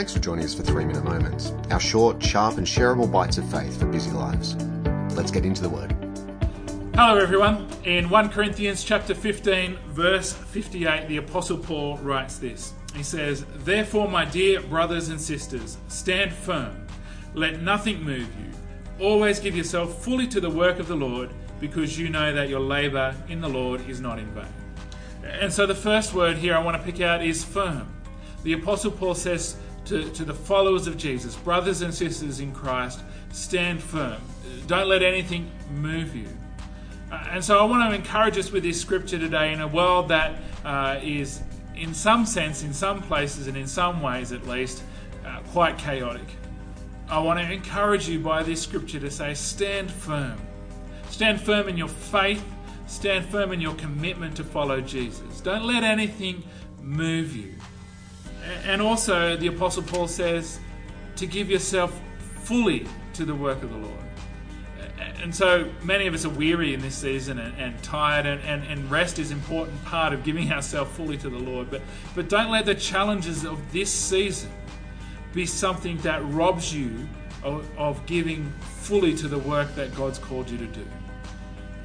Thanks for joining us for Three Minute Moments, our short, sharp, and shareable bites of faith for busy lives. Let's get into the Word. Hello, everyone. In 1 Corinthians chapter 15, verse 58, the Apostle Paul writes this. He says, Therefore, my dear brothers and sisters, stand firm. Let nothing move you. Always give yourself fully to the work of the Lord, because you know that your labour in the Lord is not in vain. And so, the first word here I want to pick out is firm. The Apostle Paul says to, to the followers of Jesus, brothers and sisters in Christ, stand firm. Don't let anything move you. Uh, and so I want to encourage us with this scripture today in a world that uh, is, in some sense, in some places, and in some ways at least, uh, quite chaotic. I want to encourage you by this scripture to say, stand firm. Stand firm in your faith. Stand firm in your commitment to follow Jesus. Don't let anything move you. And also, the Apostle Paul says to give yourself fully to the work of the Lord. And so many of us are weary in this season and, and tired, and, and, and, rest is an important part of giving ourselves fully to the Lord. But, but don't let the challenges of this season be something that robs you of, of giving fully to the work that God's called you to do.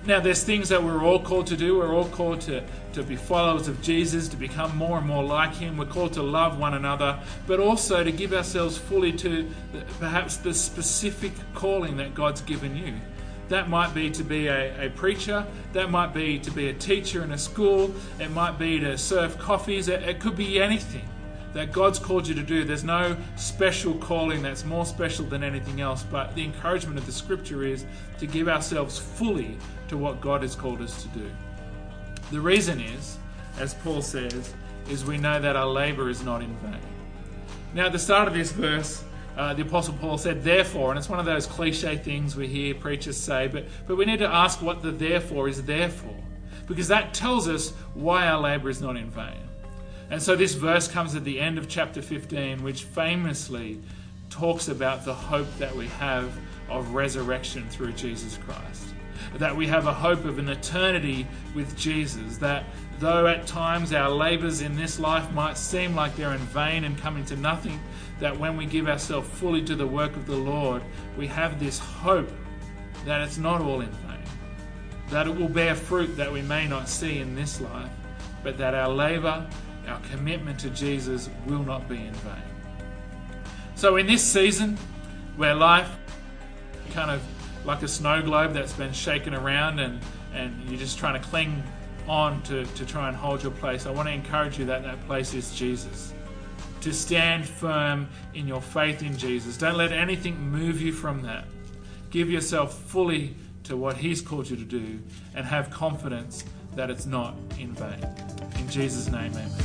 Now, there's things that we're all called to do. We're all called to, to be followers of Jesus, to become more and more like Him. We're called to love one another, but also to give ourselves fully to the, perhaps the specific calling that God's given you. That might be to be a, a, preacher, that might be to be a teacher in a school, it might be to serve coffees, it, it could be anything that God's called you to do. There's no special calling that's more special than anything else, but the encouragement of the scripture is to give ourselves fully to what God has called us to do. The reason is, as Paul says, is we know that our labor is not in vain. Now, at the start of this verse, uh, the Apostle Paul said, therefore, and it's one of those cliche things we hear preachers say, but, but we need to ask what the therefore is there for, because that tells us why our labor is not in vain. And so this verse comes at the end of chapter 15, which famously talks about the hope that we have of resurrection through Jesus Christ. That we have a hope of an eternity with Jesus. That though at times our labors in this life might seem like they're in vain and coming to nothing, that when we give ourselves fully to the work of the Lord, we have this hope that it's not all in vain. That it will bear fruit that we may not see in this life, but that our labor our commitment to Jesus will not be in vain. So, in this season where life kind of like a snow globe that's been shaken around and, and you're just trying to cling on to, to try and hold your place, I want to encourage you that that place is Jesus. To stand firm in your faith in Jesus. Don't let anything move you from that. Give yourself fully to what He's called you to do and have confidence that it's not in vain. In Jesus' name, amen.